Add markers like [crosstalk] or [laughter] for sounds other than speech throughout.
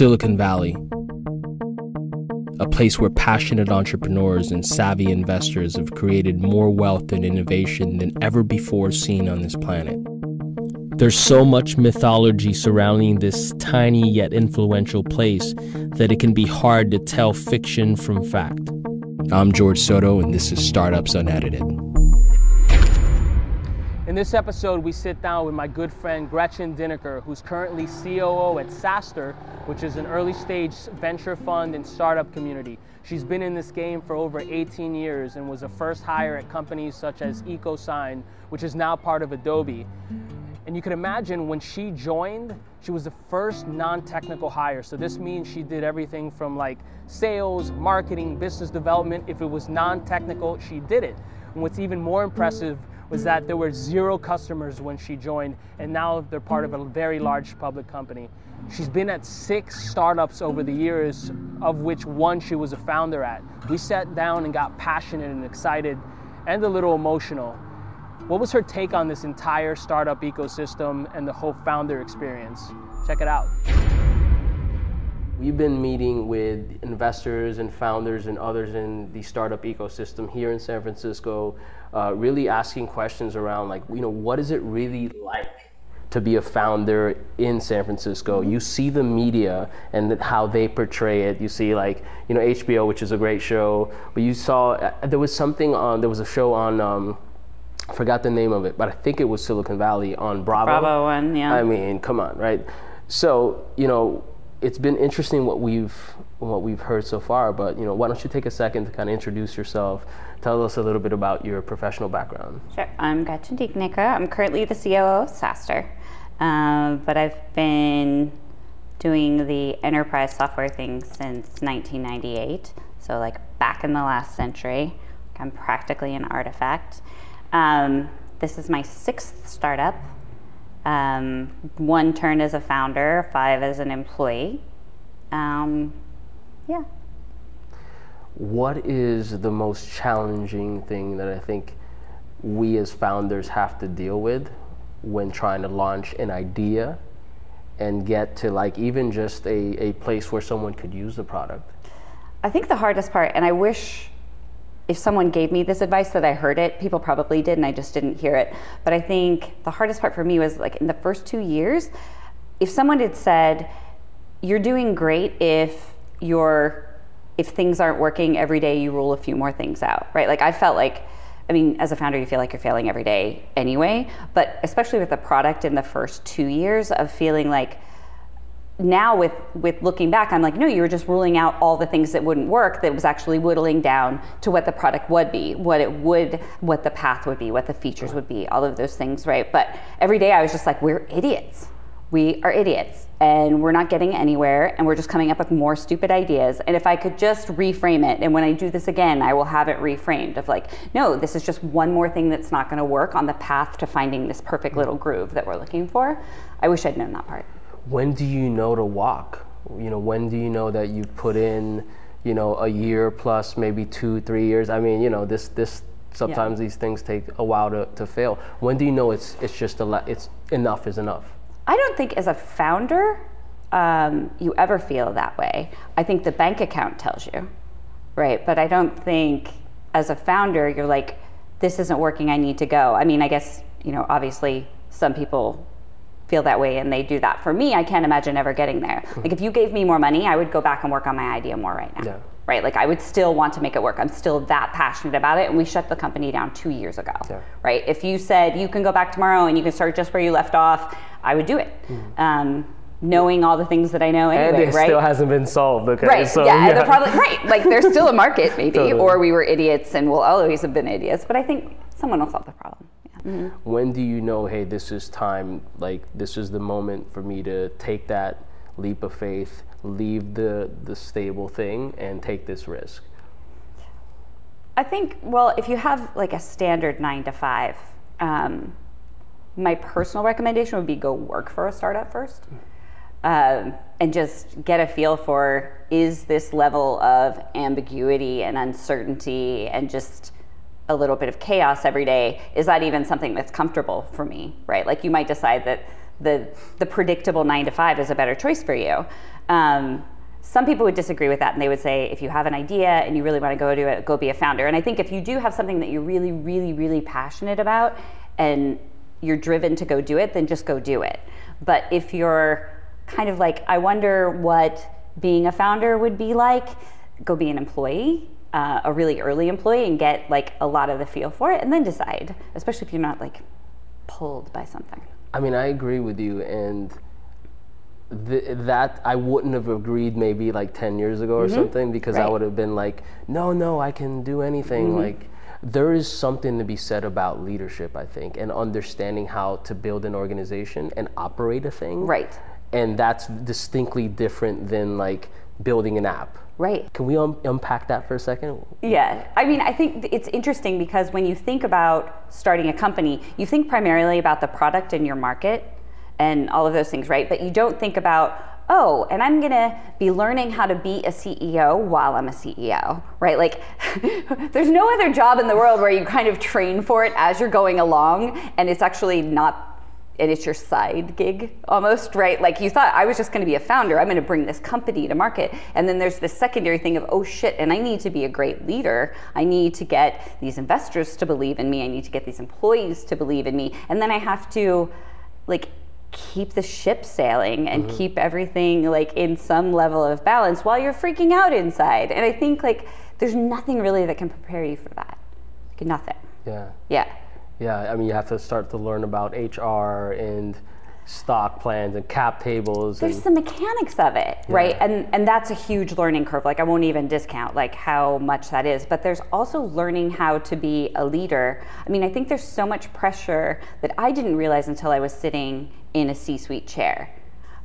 Silicon Valley, a place where passionate entrepreneurs and savvy investors have created more wealth and innovation than ever before seen on this planet. There's so much mythology surrounding this tiny yet influential place that it can be hard to tell fiction from fact. I'm George Soto, and this is Startups Unedited. In this episode, we sit down with my good friend Gretchen Dinneker, who's currently COO at SaaStr, which is an early stage venture fund and startup community. She's been in this game for over 18 years and was a first hire at companies such as EchoSign, which is now part of Adobe. And you can imagine when she joined, she was the first non technical hire. So this means she did everything from like sales, marketing, business development. If it was non technical, she did it. And what's even more impressive was that there were zero customers when she joined, and now they're part of a very large public company. She's been at six startups over the years, of which one she was a founder at. We sat down and got passionate and excited and a little emotional. What was her take on this entire startup ecosystem and the whole founder experience? Check it out. We've been meeting with investors and founders and others in the startup ecosystem here in San Francisco, uh, really asking questions around like, you know, what is it really like to be a founder in San Francisco? You see the media and how they portray it. You see like, you know, HBO, which is a great show, but you saw uh, there was something on. There was a show on. Um, I forgot the name of it, but I think it was Silicon Valley on Bravo. Bravo one, yeah. I mean, come on, right? So, you know, it's been interesting what we've what we've heard so far. But you know, why don't you take a second to kind of introduce yourself? Tell us a little bit about your professional background. Sure. I'm Gretchen Dinneker. I'm currently the COO of SaaStr, um, but I've been doing the enterprise software thing since 1998. So like back in the last century. I'm practically an artifact. Um, this is my sixth startup. Um, one turn as a founder, five as an employee. Um, yeah. What is the most challenging thing that I think we as founders have to deal with when trying to launch an idea and get to like even just a, a place where someone could use the product? I think the hardest part, and I wish if someone gave me this advice that I heard it, people probably did and I just didn't hear it. But I think the hardest part for me was like in the first two years, if someone had said, You're doing great if you're if things aren't working every day, you rule a few more things out, right? Like I felt like I mean, as a founder, you feel like you're failing every day anyway, but especially with the product in the first two years of feeling like now with with looking back i'm like no you were just ruling out all the things that wouldn't work that was actually whittling down to what the product would be what it would what the path would be what the features would be all of those things right? But every day i was just like we're idiots. We are idiots and we're not getting anywhere and we're just coming up with more stupid ideas. And if i could just reframe it and when i do this again i will have it reframed of like no this is just one more thing that's not going to work on the path to finding this perfect mm-hmm. little groove that we're looking for. I wish i'd known that part when do you know to walk? You know, when do you know that you put in, you know, a year plus maybe two, three years? I mean, you know, this this sometimes yeah. these things take a while to, to fail. When do you know it's it's just a it's enough is enough? I don't think as a founder um, you ever feel that way. I think the bank account tells you, right? But I don't think as a founder you're like, this isn't working. I need to go. I mean, I guess you know, obviously some people feel that way and they do that. For me, I can't imagine ever getting there. Hmm. Like if you gave me more money, I would go back and work on my idea more right now. Yeah. Right? Like I would still want to make it work. I'm still that passionate about it and we shut the company down 2 years ago. Yeah. Right? If you said you can go back tomorrow and you can start just where you left off, I would do it. Mm. Um, knowing all the things that I know anyway, and it right? still hasn't been solved. Okay, right? So, yeah, yeah. probably right. Like there's still a market, [laughs] maybe, totally. or we were idiots and we'll always have been idiots. But I think someone will solve the problem. Mm-hmm. When do you know, hey, this is time, like this is the moment for me to take that leap of faith, leave the, the stable thing and take this risk? I think, well, if you have like a standard nine to five, um, my personal recommendation would be go work for a startup first. Um, and just get a feel for is this level of ambiguity and uncertainty and just a little bit of chaos every day, is that even something that's comfortable for me, right? Like you might decide that the the predictable nine to five is a better choice for you. Um, some people would disagree with that and they would say if you have an idea and you really want to go do it, go be a founder. And I think if you do have something that you're really, really, really passionate about and you're driven to go do it, then just go do it. But if you're kind of like, I wonder what being a founder would be like, go be an employee, uh, a really early employee, and get like a lot of the feel for it, and then decide, especially if you're not like pulled by something. I mean, I agree with you, and th- that I wouldn't have agreed maybe like ten years ago or something because I would have been like, no, no, I can do anything. Like, there is something to be said about leadership, I think, and understanding how to build an organization and operate a thing. Right. And that's distinctly different than like building an app. Right. Can we un- unpack that for a second? Yeah, I mean, I think it's interesting because when you think about starting a company, you think primarily about the product and your market and all of those things, right? But you don't think about, oh, and I'm gonna be learning how to be a CEO while I'm a CEO, right? Like, [laughs] there's no other job in the world where you kind of train for it as you're going along and it's actually not and it's your side gig almost, right? Like you thought I was just going to be a founder. I'm going to bring this company to market. And then there's this secondary thing of, oh shit, and I need to be a great leader. I need to get these investors to believe in me. I need to get these employees to believe in me. And then I have to like keep the ship sailing and mm-hmm. keep everything like in some level of balance while you're freaking out inside. And I think like there's nothing really that can prepare you for that. Like, nothing. Yeah. Yeah. Yeah, I mean, you have to start to learn about HR and stock plans and cap tables. there's and, the mechanics of it right? And and that's a huge learning curve. Like i won't even discount like how much that is. But there's also learning how to be a leader. I mean i think there's so much pressure that i didn't realize until i was sitting in a c-suite chair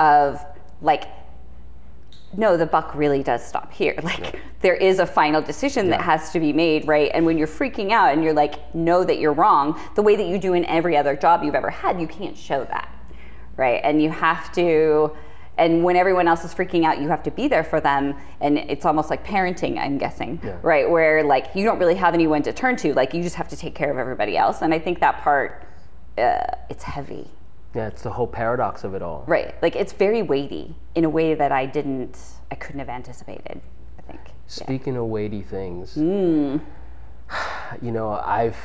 of like no, the buck really does stop here. [laughs] Like there is a final decision that has to be made, right? And when you're freaking out and you're like, know that you're wrong, the way that you do in every other job you've ever had, you can't show that, right? And you have to, and when everyone else is freaking out, you have to be there for them. And it's almost like parenting, I'm guessing, Yeah. right? Where like you don't really have anyone to turn to, like you just have to take care of everybody else. And I think that part, uh, it's heavy. Yeah, it's the whole paradox of it all. Right. Like it's very weighty in a way that I didn't, I couldn't have anticipated, I think. Yeah. Speaking of weighty things, Hmm. [sighs] you know, I've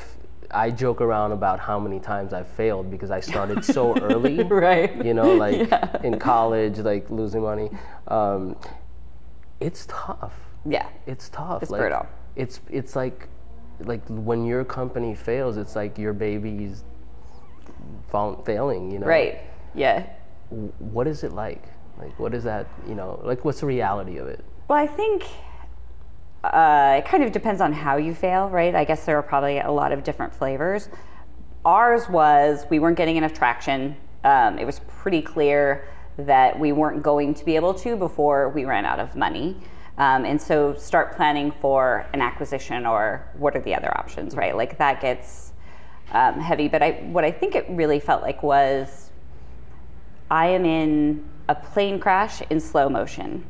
I joke around about how many times I've failed because I started so [laughs] early. Right. You know, like [laughs] in college, like losing money. Um, it's tough. Yeah. It's tough. It's like, brutal. It's it's like like when your company fails, it's like your baby's failing. You know. Right. Yeah. What is it like? Like, what is that? You know, like, what's the reality of it? Well, I think uh, it kind of depends on how you fail, right? I guess there are probably a lot of different flavors. Ours was we weren't getting enough traction. Um, it was pretty clear that we weren't going to be able to before we ran out of money. Um, and so start planning for an acquisition or what are the other options, right? Like that gets um, heavy. But I, what I think it really felt like was I am in a plane crash in slow motion.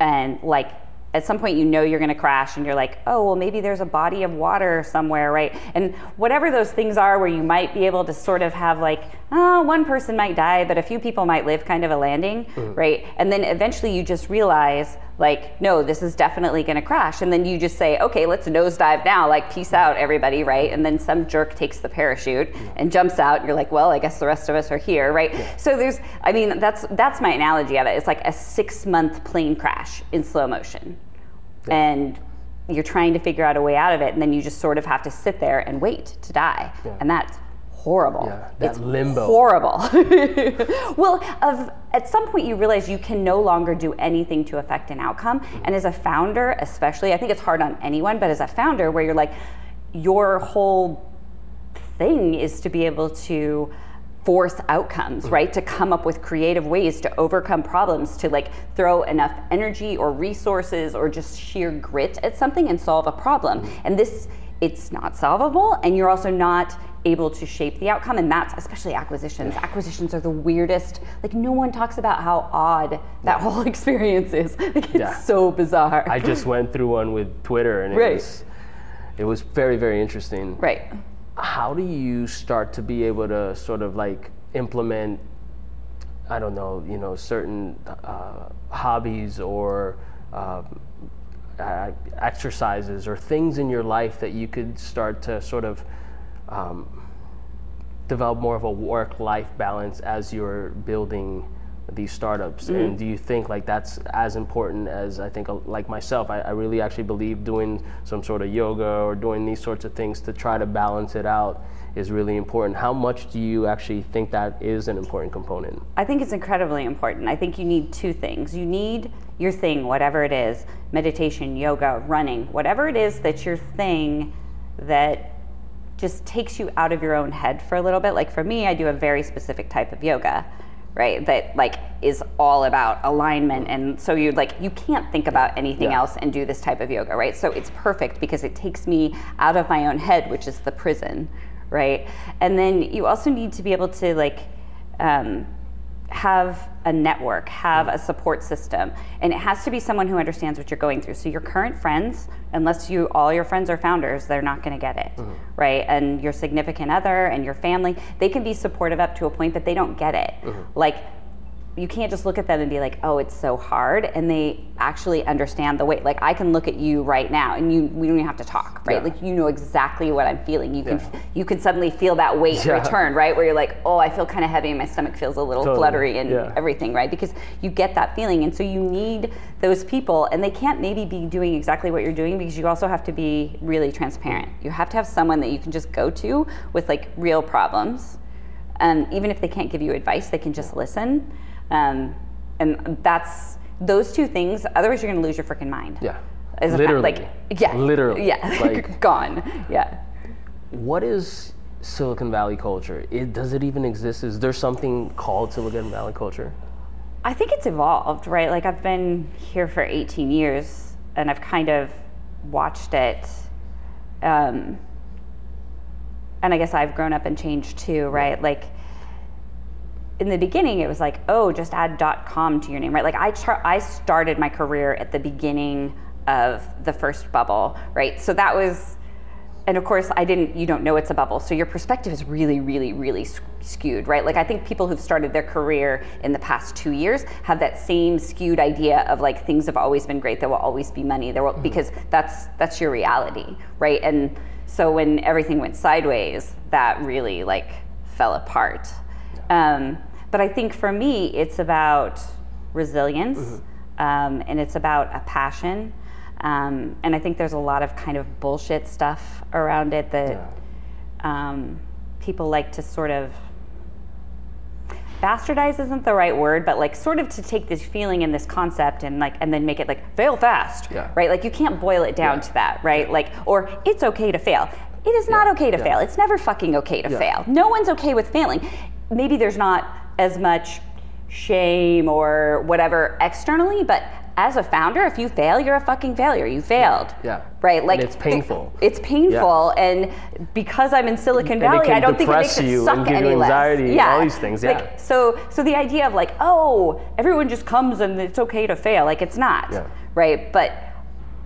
And like at some point you know you're going to crash and you're like, "Oh, well maybe there's a body of water somewhere, right?" And whatever those things are where you might be able to sort of have like, "Oh, one person might die, but a few people might live," kind of a landing, right? And then eventually you just realize like, "No, this is definitely going to crash." And then you just say, "Okay, let's nosedive now. Like, peace out everybody," right? And then some jerk takes the parachute and jumps out and you're like, "Well, I guess the rest of us are here," right? So there's I mean, that's that's my analogy of it. It's like a 6-month plane crash in slow motion. And you're trying to figure out a way out of it and then you just sort of have to sit there and wait to die. And that's horrible. Yeah, that it's limbo. Horrible. [laughs] well, of at some point you realize you can no longer do anything to affect an outcome. Mm-hmm. And as a founder, especially, I think it's hard on anyone, but as a founder where you're like your whole thing is to be able to force outcomes, mm-hmm. right? To come up with creative ways to overcome problems, to like throw enough energy or resources or just sheer grit at something and solve a problem. Mm-hmm. And this, it's not solvable, and you're also not able to shape the outcome. And that's especially acquisitions. Acquisitions are the weirdest. Like, no one talks about how odd that whole [laughs] experience is. [laughs] Like, it's Yeah. so bizarre. I just went through one with Twitter, and it Right. was it was very very interesting. right. How do you start to be able to sort of like implement I don't know, you know, certain uh, hobbies or uh, uh, exercises or things in your life that you could start to sort of um, develop more of a work-life balance as you're building these startups? Mm-hmm. and do you think like that's as important as i think like myself I, I, really actually believe doing some sort of yoga or doing these sorts of things to try to balance it out is really important. How much do you actually think that is an important component? I think it's incredibly important. I think you need two things. You need your thing whatever it is meditation yoga running whatever it is that's your thing that just takes you out of your own head for a little bit. Like for me i do a very specific type of yoga right that like is all about alignment. And so you like you can't think about anything yeah. else and do this type of yoga right? So it's perfect because it takes me out of my own head which is the prison right? And then you also need to be able to like um, have a network, have a support system, and it has to be someone who understands what you're going through. So your current friends, unless you all your friends are founders, they're not going to get it, mm-hmm. right? And your significant other and your family, they can be supportive up to a point, but they don't get it. Mm-hmm. Like you can't just look at them and be like, "Oh, it's so hard," and they actually understand the weight. Like I can look at you right now, and you we don't even have to talk, right? Yeah. Like you know exactly what I'm feeling. You can you can suddenly feel that weight yeah. return, right? Where you're like, "Oh, I feel kind of heavy, and my stomach feels a little totally. fluttery and everything," right? Because you get that feeling, and so you need those people, and they can't maybe be doing exactly what you're doing because you also have to be really transparent. You have to have someone that you can just go to with like real problems, and even if they can't give you advice, they can just listen um, and that's those two things. Otherwise, you're going to lose your freaking mind. Yeah. As Literally. like yeah. Literally. Yeah. [laughs] Like gone. Yeah. What is Silicon Valley culture? It, does it even exist? Is there something called Silicon Valley culture? I think it's evolved, right? Like I've been here for 18 years, and I've kind of watched it. Um, and I guess I've grown up and changed too, right? Like in the beginning it was like oh just add com to your name right? Like i i started my career at the beginning of the first bubble right? So that was and of course i didn't you don't know it's a bubble so your perspective is really really really skewed right? Like i think people who've started their career in the past two years have that same skewed idea of like things have always been great there will always be money there will mm-hmm. because that's that's your reality right? And so when everything went sideways that really like fell apart um, but I think for me, it's about resilience mm-hmm. um, and it's about a passion. Um, and I think there's a lot of kind of bullshit stuff around it that yeah. um, people like to sort of bastardize isn't the right word, but like sort of to take this feeling and this concept and like and then make it like fail fast, yeah. right? Like you can't boil it down yeah. to that, right? Like or it's okay to fail. It is not okay to fail. It's never fucking okay to fail. No one's okay with failing. Maybe there's not as much shame or whatever externally, but as a founder, if you fail, you're a fucking failure. You failed. Yeah. Right. Like and it's painful. It's painful, yeah. and because I'm in Silicon Valley, I don't think it makes it suck any anxiety, less. Yeah. All these things. Yeah. Like, so, so the idea of like, oh, everyone just comes and it's okay to fail. Like it's not. Yeah. Right. But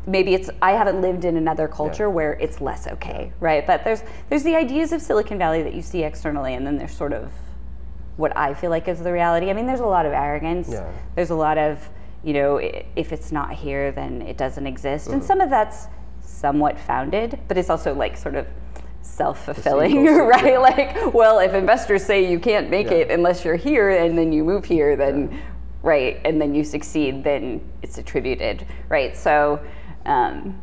maybe it's I haven't lived in another culture yeah. where it's less okay, right? But there's there's the ideas of Silicon Valley that you see externally, and then there's sort of what I feel like is the reality. I mean, there's a lot of arrogance. Yeah. There's a lot of, you know, if it's not here, then it doesn't exist. Mm-hmm. And some of that's somewhat founded, but it's also like sort of self-fulfilling [laughs] right yeah. like well if investors say you can't make yeah. it unless you're here and then you move here then yeah. right and then you succeed then it's attributed right so um,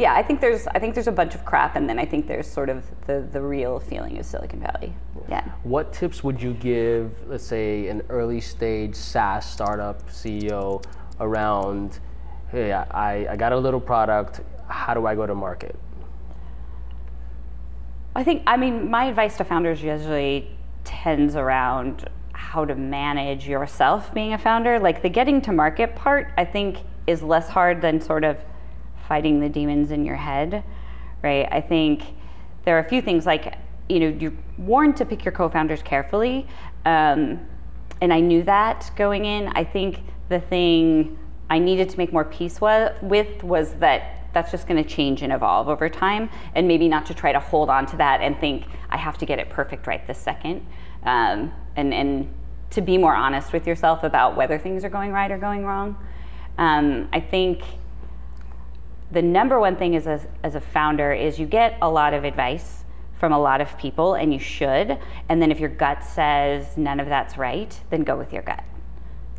yeah, I think there's I think there's a bunch of crap, and then I think there's sort of the the real feeling of Silicon Valley. Yeah. What tips would you give, let's say, an early stage SaaS startup CEO around? Hey, I, I got a little product. How do I go to market? I think I mean my advice to founders usually tends around how to manage yourself being a founder. Like the getting to market part, I think is less hard than sort of fighting the demons in your head, right? I think there are a few things like, you know, you're warned to pick your co founders carefully. Um, and I knew that going in. I think the thing I needed to make more peace with was that that's just going to change and evolve over time, and maybe not to try to hold on to that and think I have to get it perfect right this second. Um, and and to be more honest with yourself about whether things are going right or going wrong. Um, I think the number one thing as a, as a founder is you get a lot of advice from a lot of people, and you should. And then if your gut says none of that's right, then go with your gut.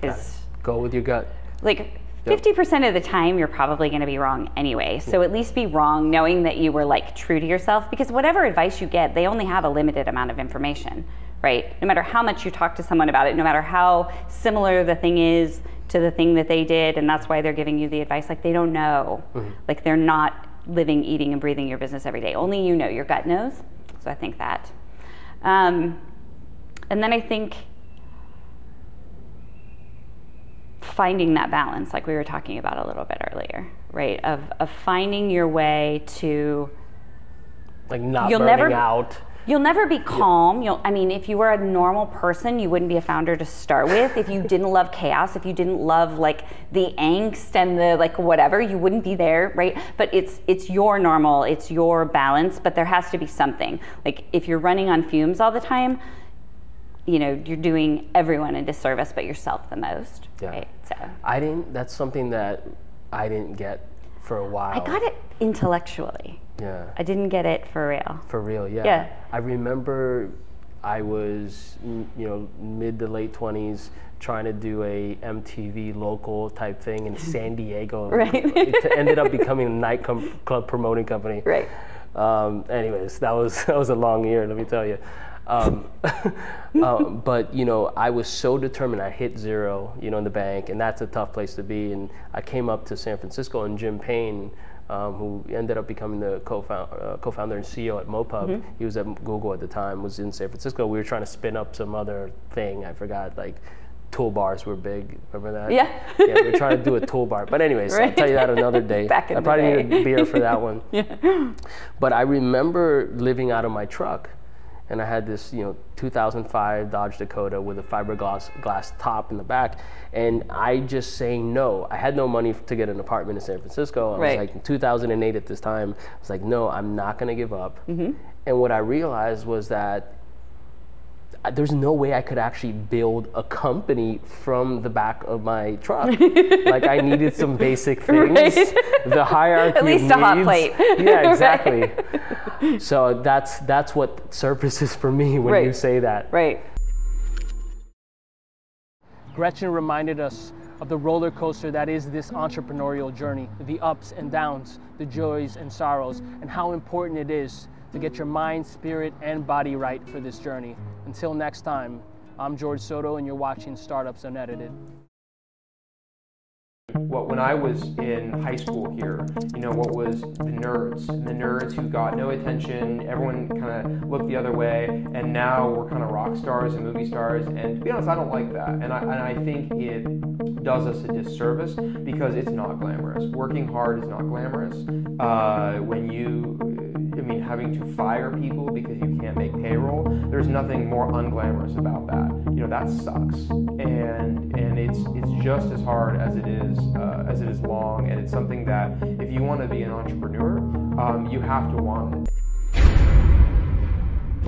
Is Go with your gut. like 50% of the time you're probably going to be wrong anyway so at least be wrong knowing that you were like true to yourself because whatever advice you get they only have a limited amount of information right no matter how much you talk to someone about it no matter how similar the thing is to the thing that they did and that's why they're giving you the advice. Like they don't know. Like they're not living eating and breathing your business every day. Only you know. Your gut knows. So i think that. Um, and then i think finding that balance like we were talking about a little bit earlier right? Of, of finding your way to Like not You'll burning never- out. You'll never be calm you'll i mean if you were a normal person you wouldn't be a founder to start with if you [laughs] didn't love chaos if you didn't love like the angst and the like whatever you wouldn't be there right but it's it's your normal it's your balance but there has to be something like if you're running on fumes all the time you know you're doing everyone a disservice but yourself the most Yeah. right so I didn't. That's something that I didn't get for a while. I got it intellectually. Yeah. I didn't get it for real. For real, yeah. Yeah. I remember I was, you know, mid to late twenties, trying to do a MTV local type thing in [laughs] San Diego. Right. It ended up becoming a nightclub promoting company. Right. Um, anyways, that was [laughs] that was a long year, let me tell you. Um, [laughs] um, but you know, I was so determined. I hit zero, you know, in the bank, and that's a tough place to be. And I came up to San Francisco, and Jim Payne, um, who ended up becoming the uh, co-founder and CEO at MoPub, he was at Google at the time, was in San Francisco. We were trying to spin up some other thing. I forgot, like toolbars were big. Remember that? Yeah. yeah, we were trying to do a toolbar. But anyways, I'll tell you that another day. [laughs] Back in I probably day. need a beer for that one. [laughs] yeah. But I remember living out of my truck, and I had this, you know, 2005 Dodge Dakota with a fiberglass glass top in the back, and I just saying no. I had no money to get an apartment in San Francisco. I Right. was like 2008 at this time. I was like, no, I'm not gonna give up. Mm-hmm. And what I realized was that there's no way I could actually build a company from the back of my truck. [laughs] like I needed some basic [laughs] things, Right. the hierarchy. At least of a hot plate. Yeah, [laughs] Right. exactly. So that's that's what surface is for me when you say that. Right. Gretchen reminded us of the roller coaster that is this entrepreneurial journey, the ups and downs, the joys and sorrows, and how important it is to get your mind, spirit, and body right for this journey. Until next time, I'm George Soto, and you're watching Startups Unedited. What when I was in high school here, you know, what was the nerds, the nerds who got no attention, everyone kind of looked the other way, and now we're kind of rock stars and movie stars. And to be honest, I don't like that, and I and I think it does us a disservice because it's not glamorous. Working hard is not glamorous. Uh, when you I mean, having to fire people because you can't make payroll. There's nothing more unglamorous about that. You know, that sucks, and and it's it's just as hard as it is uh, as it is long, and it's something that if you want to be an entrepreneur, um, you have to want it.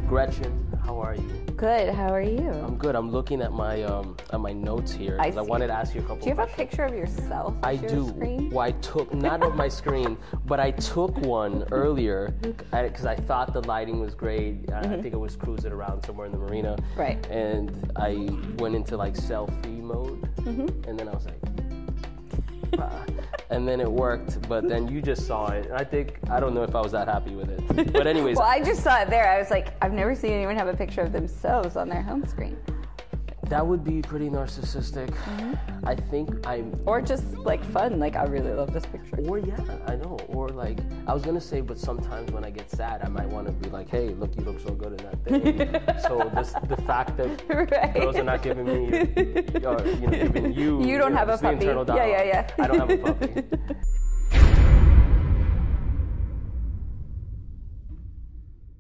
Gretchen, how are you? Good. How are you? I'm good. I'm looking at my um at my notes here. I 'cause I, see. wanted to ask you a couple. Do you have a picture of yourself? I your do. Screen? Well, I took not of my screen, [laughs] but I took one earlier because I, thought the lighting was great. I, I think I was cruising around somewhere in the marina. Mm-hmm. Right. And I went into like selfie mode, Mm-hmm. and then I was like. [laughs] And then it worked, but then you just saw it, I think I don't know if I was that happy with it. But anyways, [laughs] Well, I just saw it there. I was like, I've never seen anyone have a picture of themselves on their home screen. That would be pretty narcissistic. Mm-hmm. I think I'm Or just like fun, like I really love this picture. Or yeah, I know. Or like I was gonna say, but sometimes when I get sad, I might want to be like, "Hey, look, you look so good in that thing." [laughs] so this, the fact that Right. girls are not giving me, or, you know, giving you, You don't know, have a puppy. Yeah, yeah, yeah. I don't have a puppy. [laughs]